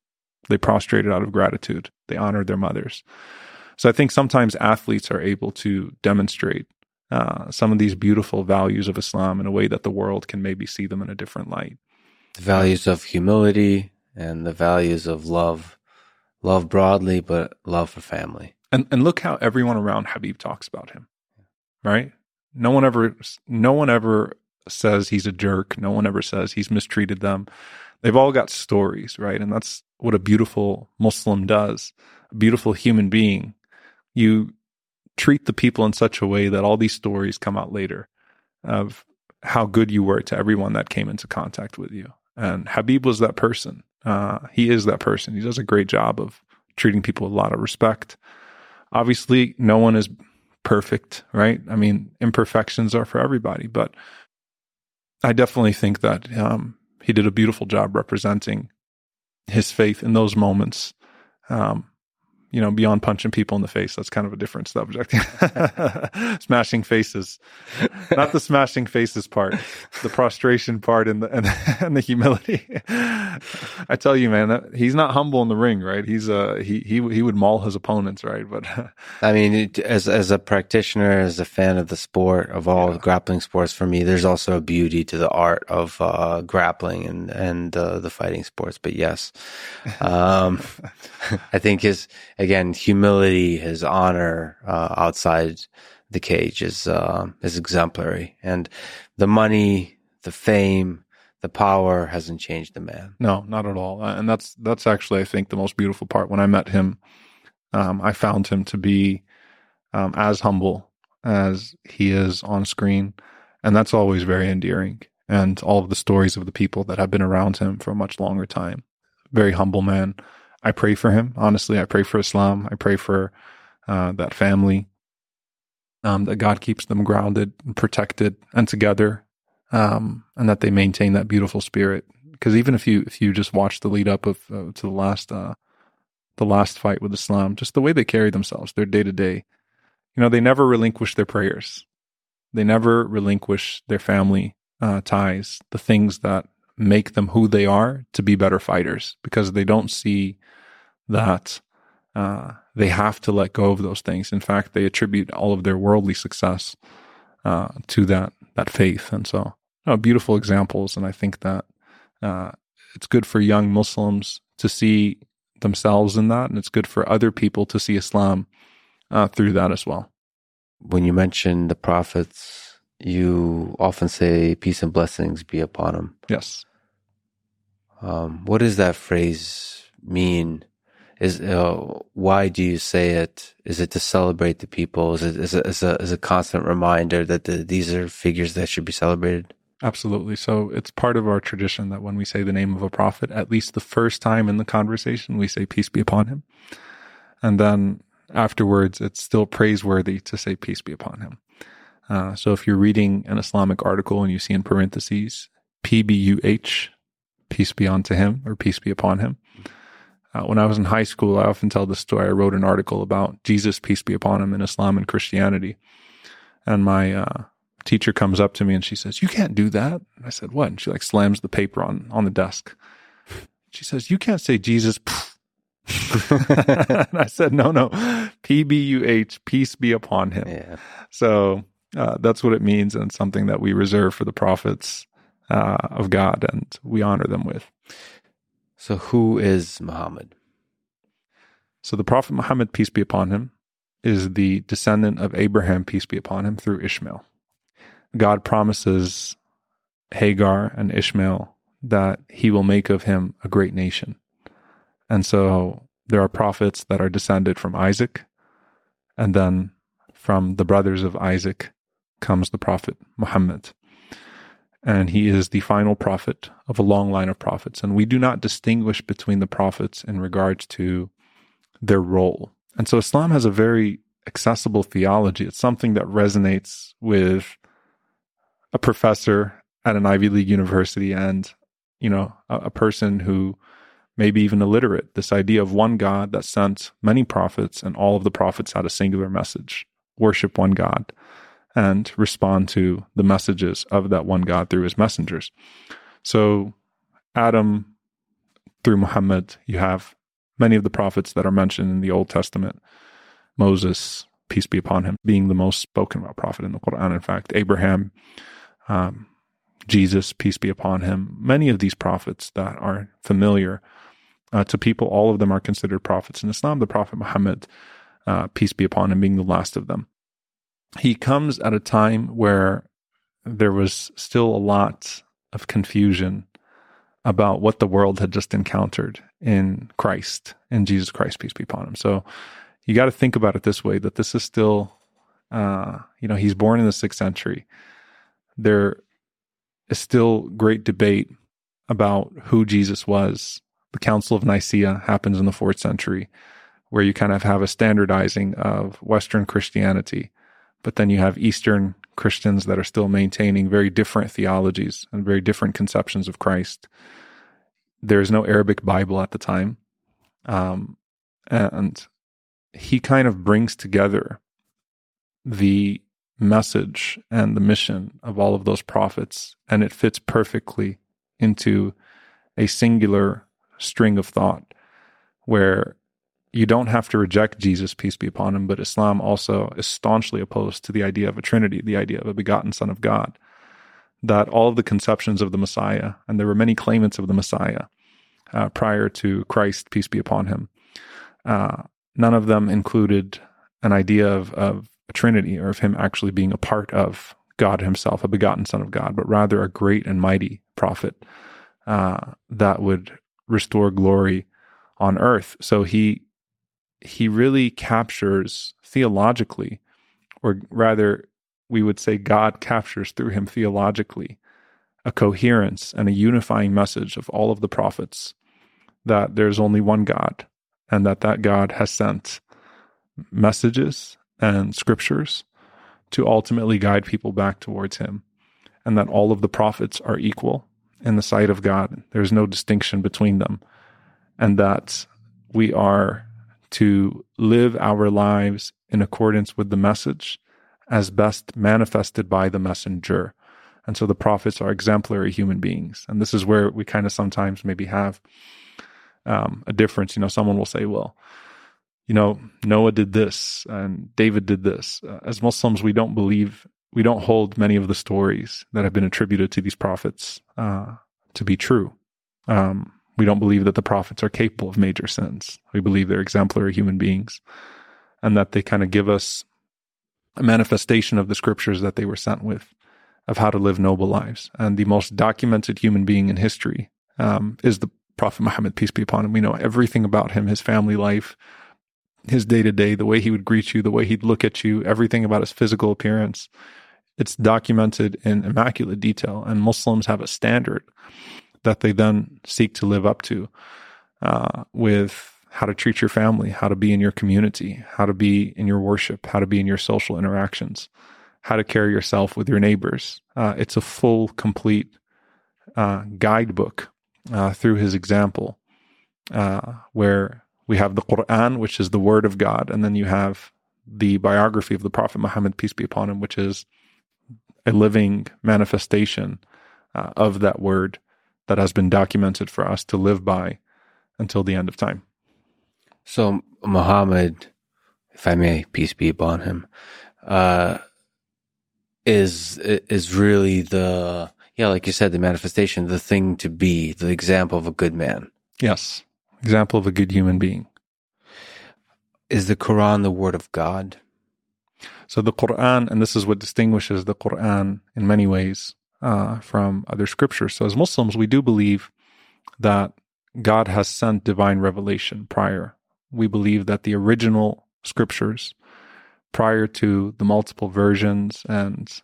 they prostrated out of gratitude. They honored their mothers. So I think sometimes athletes are able to demonstrate uh, some of these beautiful values of Islam in a way that the world can maybe see them in a different light. The values of humility and the values of love, love broadly, but love for family. And and look how everyone around Habib talks about him, right? No one ever, no one ever says he's a jerk. No one ever says he's mistreated them. They've all got stories, right? And that's what a beautiful Muslim does. A beautiful human being. You treat the people in such a way that all these stories come out later of how good you were to everyone that came into contact with you. And Habib was that person. Uh, he is that person. He does a great job of treating people with a lot of respect. Obviously, no one is perfect, right? I mean, imperfections are for everybody, but I definitely think that um, he did a beautiful job representing his faith in those moments. Um, you know, beyond punching people in the face, that's kind of a different subject. smashing faces, not the smashing faces part, the prostration part, and the and, and the humility. I tell you, man, that, he's not humble in the ring, right? He's uh he he he would maul his opponents, right? But I mean, it, as as a practitioner, as a fan of the sport of all yeah. grappling sports, for me, there's also a beauty to the art of uh, grappling and and uh, the fighting sports. But yes, um, I think his again, humility, his honor uh, outside the cage is uh, is exemplary, and the money, the fame, the power hasn't changed the man. No, not at all. And that's that's actually, I think, the most beautiful part. When I met him, um, I found him to be um, as humble as he is on screen, and that's always very endearing. And all of the stories of the people that have been around him for a much longer time, very humble man. I pray for him. Honestly, I pray for Islam. I pray for uh, that family. Um, that God keeps them grounded and protected and together, um, and that they maintain that beautiful spirit. Because even if you if you just watch the lead up of uh, to the last uh, the last fight with Islam, just the way they carry themselves, their day to day, you know, they never relinquish their prayers. They never relinquish their family uh, ties, the things that make them who they are to be better fighters, because they don't see that uh, they have to let go of those things. In fact, they attribute all of their worldly success uh, to that that faith, and so you know, beautiful examples. And I think that uh, it's good for young Muslims to see themselves in that, and it's good for other people to see Islam uh, through that as well. When you mention the prophets, you often say "peace and blessings be upon them." Yes. Um, what does that phrase mean? is uh, why do you say it? Is it to celebrate the people? Is it is a, is a, is a constant reminder that the, these are figures that should be celebrated? Absolutely. So it's part of our tradition that when we say the name of a prophet, at least the first time in the conversation, we say peace be upon him, and then afterwards, it's still praiseworthy to say peace be upon him. Uh, so if you're reading an Islamic article and you see in parentheses PBUH, peace be unto him or peace be upon him, uh, when I was in high school, I often tell the story. I wrote an article about Jesus, peace be upon him, in Islam and Christianity. And my uh, teacher comes up to me and she says, "You can't do that." And I said, "What?" And she like slams the paper on on the desk. She says, "You can't say Jesus." and I said, "No, no, P B U H, peace be upon him." Yeah. So uh, that's what it means, and something that we reserve for the prophets uh, of God, and we honor them with. So, who is Muhammad? So, the Prophet Muhammad, peace be upon him, is the descendant of Abraham, peace be upon him, through Ishmael. God promises Hagar and Ishmael that he will make of him a great nation. And so there are prophets that are descended from Isaac, and then from the brothers of Isaac comes the prophet Muhammad and he is the final prophet of a long line of prophets. And we do not distinguish between the prophets in regards to their role. And so Islam has a very accessible theology. It's something that resonates with a professor at an Ivy League university and, you know, a, a person who maybe even illiterate, this idea of one God that sent many prophets and all of the prophets had a singular message worship one God and respond to the messages of that one God through his messengers. So, Adam through Muhammad, you have many of the prophets that are mentioned in the Old Testament. Moses, peace be upon him, being the most spoken about prophet in the Quran. In fact, Abraham, um, Jesus, peace be upon him. Many of these prophets that are familiar uh, to people, all of them are considered prophets in Islam. The Prophet Muhammad, uh, peace be upon him, being the last of them. He comes at a time where there was still a lot of confusion about what the world had just encountered in Christ, in Jesus Christ, peace be upon him. So you got to think about it this way that this is still, uh, you know, he's born in the sixth century. There is still great debate about who Jesus was. The Council of Nicaea happens in the fourth century, where you kind of have a standardizing of Western Christianity, but then you have Eastern Christians that are still maintaining very different theologies and very different conceptions of Christ. There's no Arabic Bible at the time. Um, and he kind of brings together the message and the mission of all of those prophets, and it fits perfectly into a singular string of thought where you don't have to reject Jesus, peace be upon him, but Islam also is staunchly opposed to the idea of a Trinity, the idea of a begotten Son of God. That all of the conceptions of the Messiah, and there were many claimants of the Messiah uh, prior to Christ, peace be upon him, uh, none of them included an idea of, of a Trinity or of him actually being a part of God himself, a begotten Son of God, but rather a great and mighty prophet uh, that would restore glory on earth. So he he really captures theologically, or rather, we would say God captures through him theologically a coherence and a unifying message of all of the prophets that there's only one God and that that God has sent messages and scriptures to ultimately guide people back towards him and that all of the prophets are equal in the sight of God. There's no distinction between them and that we are to live our lives in accordance with the message as best manifested by the messenger. And so the prophets are exemplary human beings. And this is where we kind of sometimes maybe have um, a difference. You know, someone will say, well, you know, Noah did this and David did this. Uh, as Muslims, we don't believe, we don't hold many of the stories that have been attributed to these prophets uh, to be true. Um, we don't believe that the prophets are capable of major sins. We believe they're exemplary human beings and that they kind of give us a manifestation of the scriptures that they were sent with of how to live noble lives. And the most documented human being in history um, is the Prophet Muhammad, peace be upon him. We know everything about him, his family life, his day to day, the way he would greet you, the way he'd look at you, everything about his physical appearance. It's documented in immaculate detail. And Muslims have a standard that they then seek to live up to uh, with how to treat your family, how to be in your community, how to be in your worship, how to be in your social interactions, how to carry yourself with your neighbors. Uh, it's a full, complete uh, guidebook uh, through his example, uh, where we have the Quran, which is the word of God, and then you have the biography of the Prophet Muhammad, peace be upon him, which is a living manifestation uh, of that word that has been documented for us to live by until the end of time. So Muhammad, if I may, peace be upon him, uh, is is really the yeah, like you said, the manifestation, the thing to be, the example of a good man. Yes, example of a good human being. Is the Quran the word of God? So the Quran, and this is what distinguishes the Quran in many ways uh, from other scriptures. So, as Muslims, we do believe that God has sent divine revelation prior. We believe that the original scriptures, prior to the multiple versions and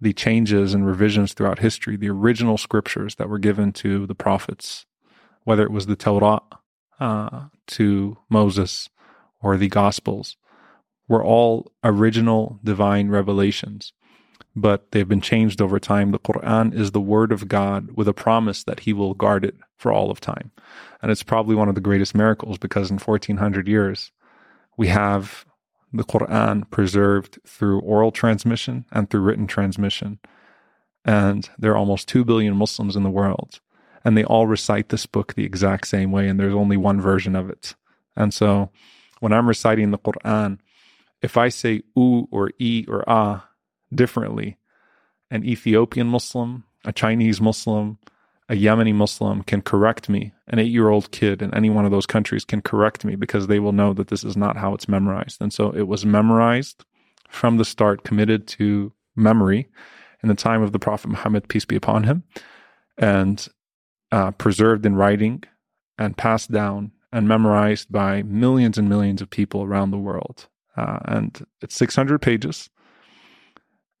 the changes and revisions throughout history, the original scriptures that were given to the prophets, whether it was the Torah uh, to Moses or the Gospels, were all original divine revelations but they've been changed over time. The Quran is the word of God with a promise that he will guard it for all of time. And it's probably one of the greatest miracles because in 1400 years, we have the Quran preserved through oral transmission and through written transmission. And there are almost 2 billion Muslims in the world. And they all recite this book the exact same way. And there's only one version of it. And so when I'm reciting the Quran, if I say u or e or ah differently, an Ethiopian Muslim, a Chinese Muslim, a Yemeni Muslim can correct me. An eight year old kid in any one of those countries can correct me because they will know that this is not how it's memorized. And so it was memorized from the start, committed to memory in the time of the Prophet Muhammad, peace be upon him, and uh, preserved in writing and passed down and memorized by millions and millions of people around the world. Uh, and it's 600 pages.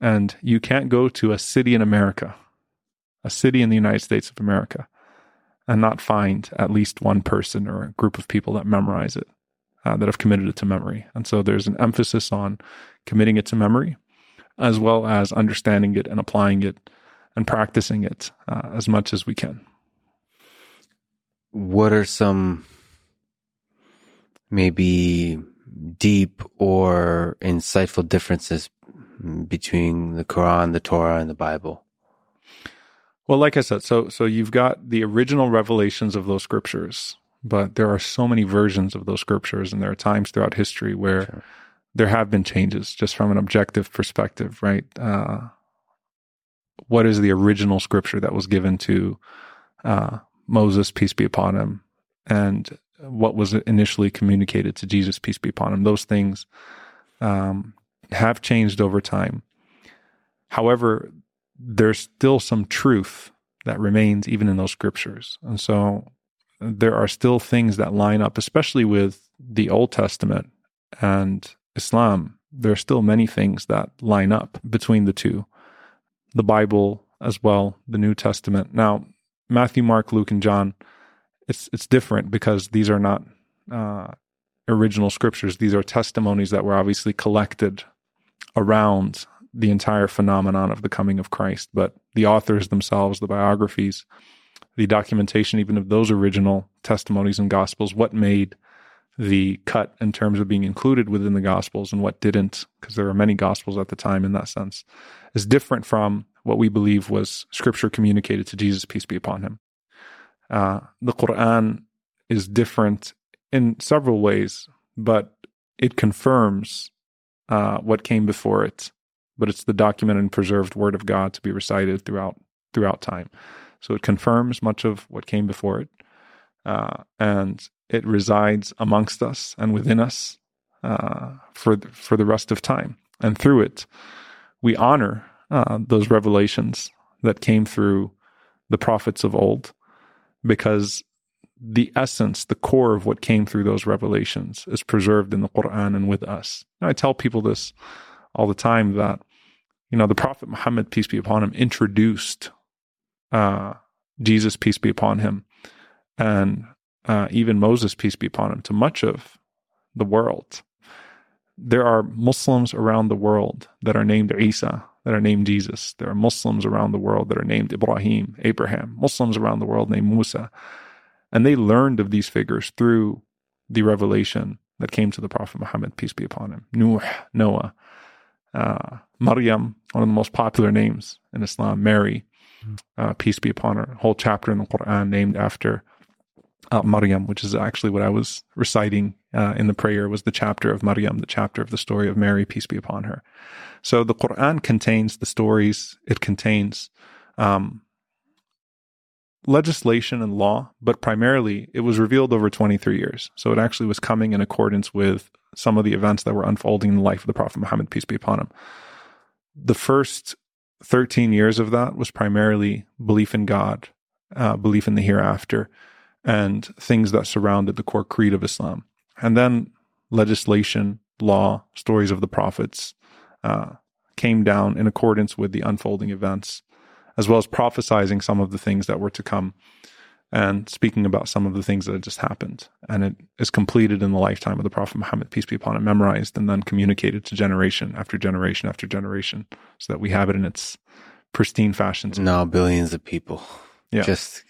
And you can't go to a city in America, a city in the United States of America, and not find at least one person or a group of people that memorize it, uh, that have committed it to memory. And so there's an emphasis on committing it to memory, as well as understanding it and applying it and practicing it uh, as much as we can. What are some maybe deep or insightful differences between the Quran, the Torah, and the Bible? Well, like I said, so so you've got the original revelations of those scriptures, but there are so many versions of those scriptures, and there are times throughout history where sure. there have been changes, just from an objective perspective, right? Uh, what is the original scripture that was given to uh, Moses, peace be upon him, and what was initially communicated to Jesus, peace be upon him. Those things um, have changed over time. However, there's still some truth that remains even in those scriptures. And so there are still things that line up, especially with the Old Testament and Islam. There are still many things that line up between the two. The Bible as well, the New Testament. Now, Matthew, Mark, Luke, and John it's it's different because these are not uh, original scriptures. These are testimonies that were obviously collected around the entire phenomenon of the coming of Christ. But the authors themselves, the biographies, the documentation, even of those original testimonies and gospels, what made the cut in terms of being included within the gospels and what didn't, because there were many gospels at the time in that sense, is different from what we believe was scripture communicated to Jesus, peace be upon him. Uh, the Quran is different in several ways, but it confirms uh, what came before it. But it's the documented and preserved Word of God to be recited throughout throughout time. So it confirms much of what came before it, uh, and it resides amongst us and within us uh, for for the rest of time. And through it, we honor uh, those revelations that came through the prophets of old because the essence, the core of what came through those revelations is preserved in the Quran and with us. And I tell people this all the time that, you know, the Prophet Muhammad, peace be upon him, introduced uh, Jesus, peace be upon him, and uh, even Moses, peace be upon him, to much of the world. There are Muslims around the world that are named Isa, that are named Jesus. There are Muslims around the world that are named Ibrahim, Abraham, Muslims around the world named Musa. And they learned of these figures through the revelation that came to the Prophet Muhammad, peace be upon him. Nuh, Noah, uh, Maryam, one of the most popular names in Islam, Mary, uh, peace be upon her. A whole chapter in the Quran named after uh, Maryam, which is actually what I was reciting uh, in the prayer, was the chapter of Maryam, the chapter of the story of Mary, peace be upon her. So the Quran contains the stories, it contains um, legislation and law, but primarily it was revealed over 23 years. So it actually was coming in accordance with some of the events that were unfolding in the life of the Prophet Muhammad, peace be upon him. The first 13 years of that was primarily belief in God, uh, belief in the hereafter, and things that surrounded the core creed of Islam. And then legislation, law, stories of the prophets, uh, came down in accordance with the unfolding events, as well as prophesizing some of the things that were to come and speaking about some of the things that had just happened. And it is completed in the lifetime of the Prophet Muhammad, peace be upon him, memorized and then communicated to generation after generation after generation so that we have it in its pristine fashion. Now billions of people Yeah. just